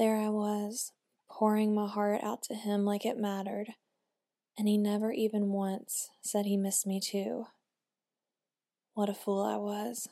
There I was, pouring my heart out to him like it mattered, and he never even once said he missed me too. What a fool I was.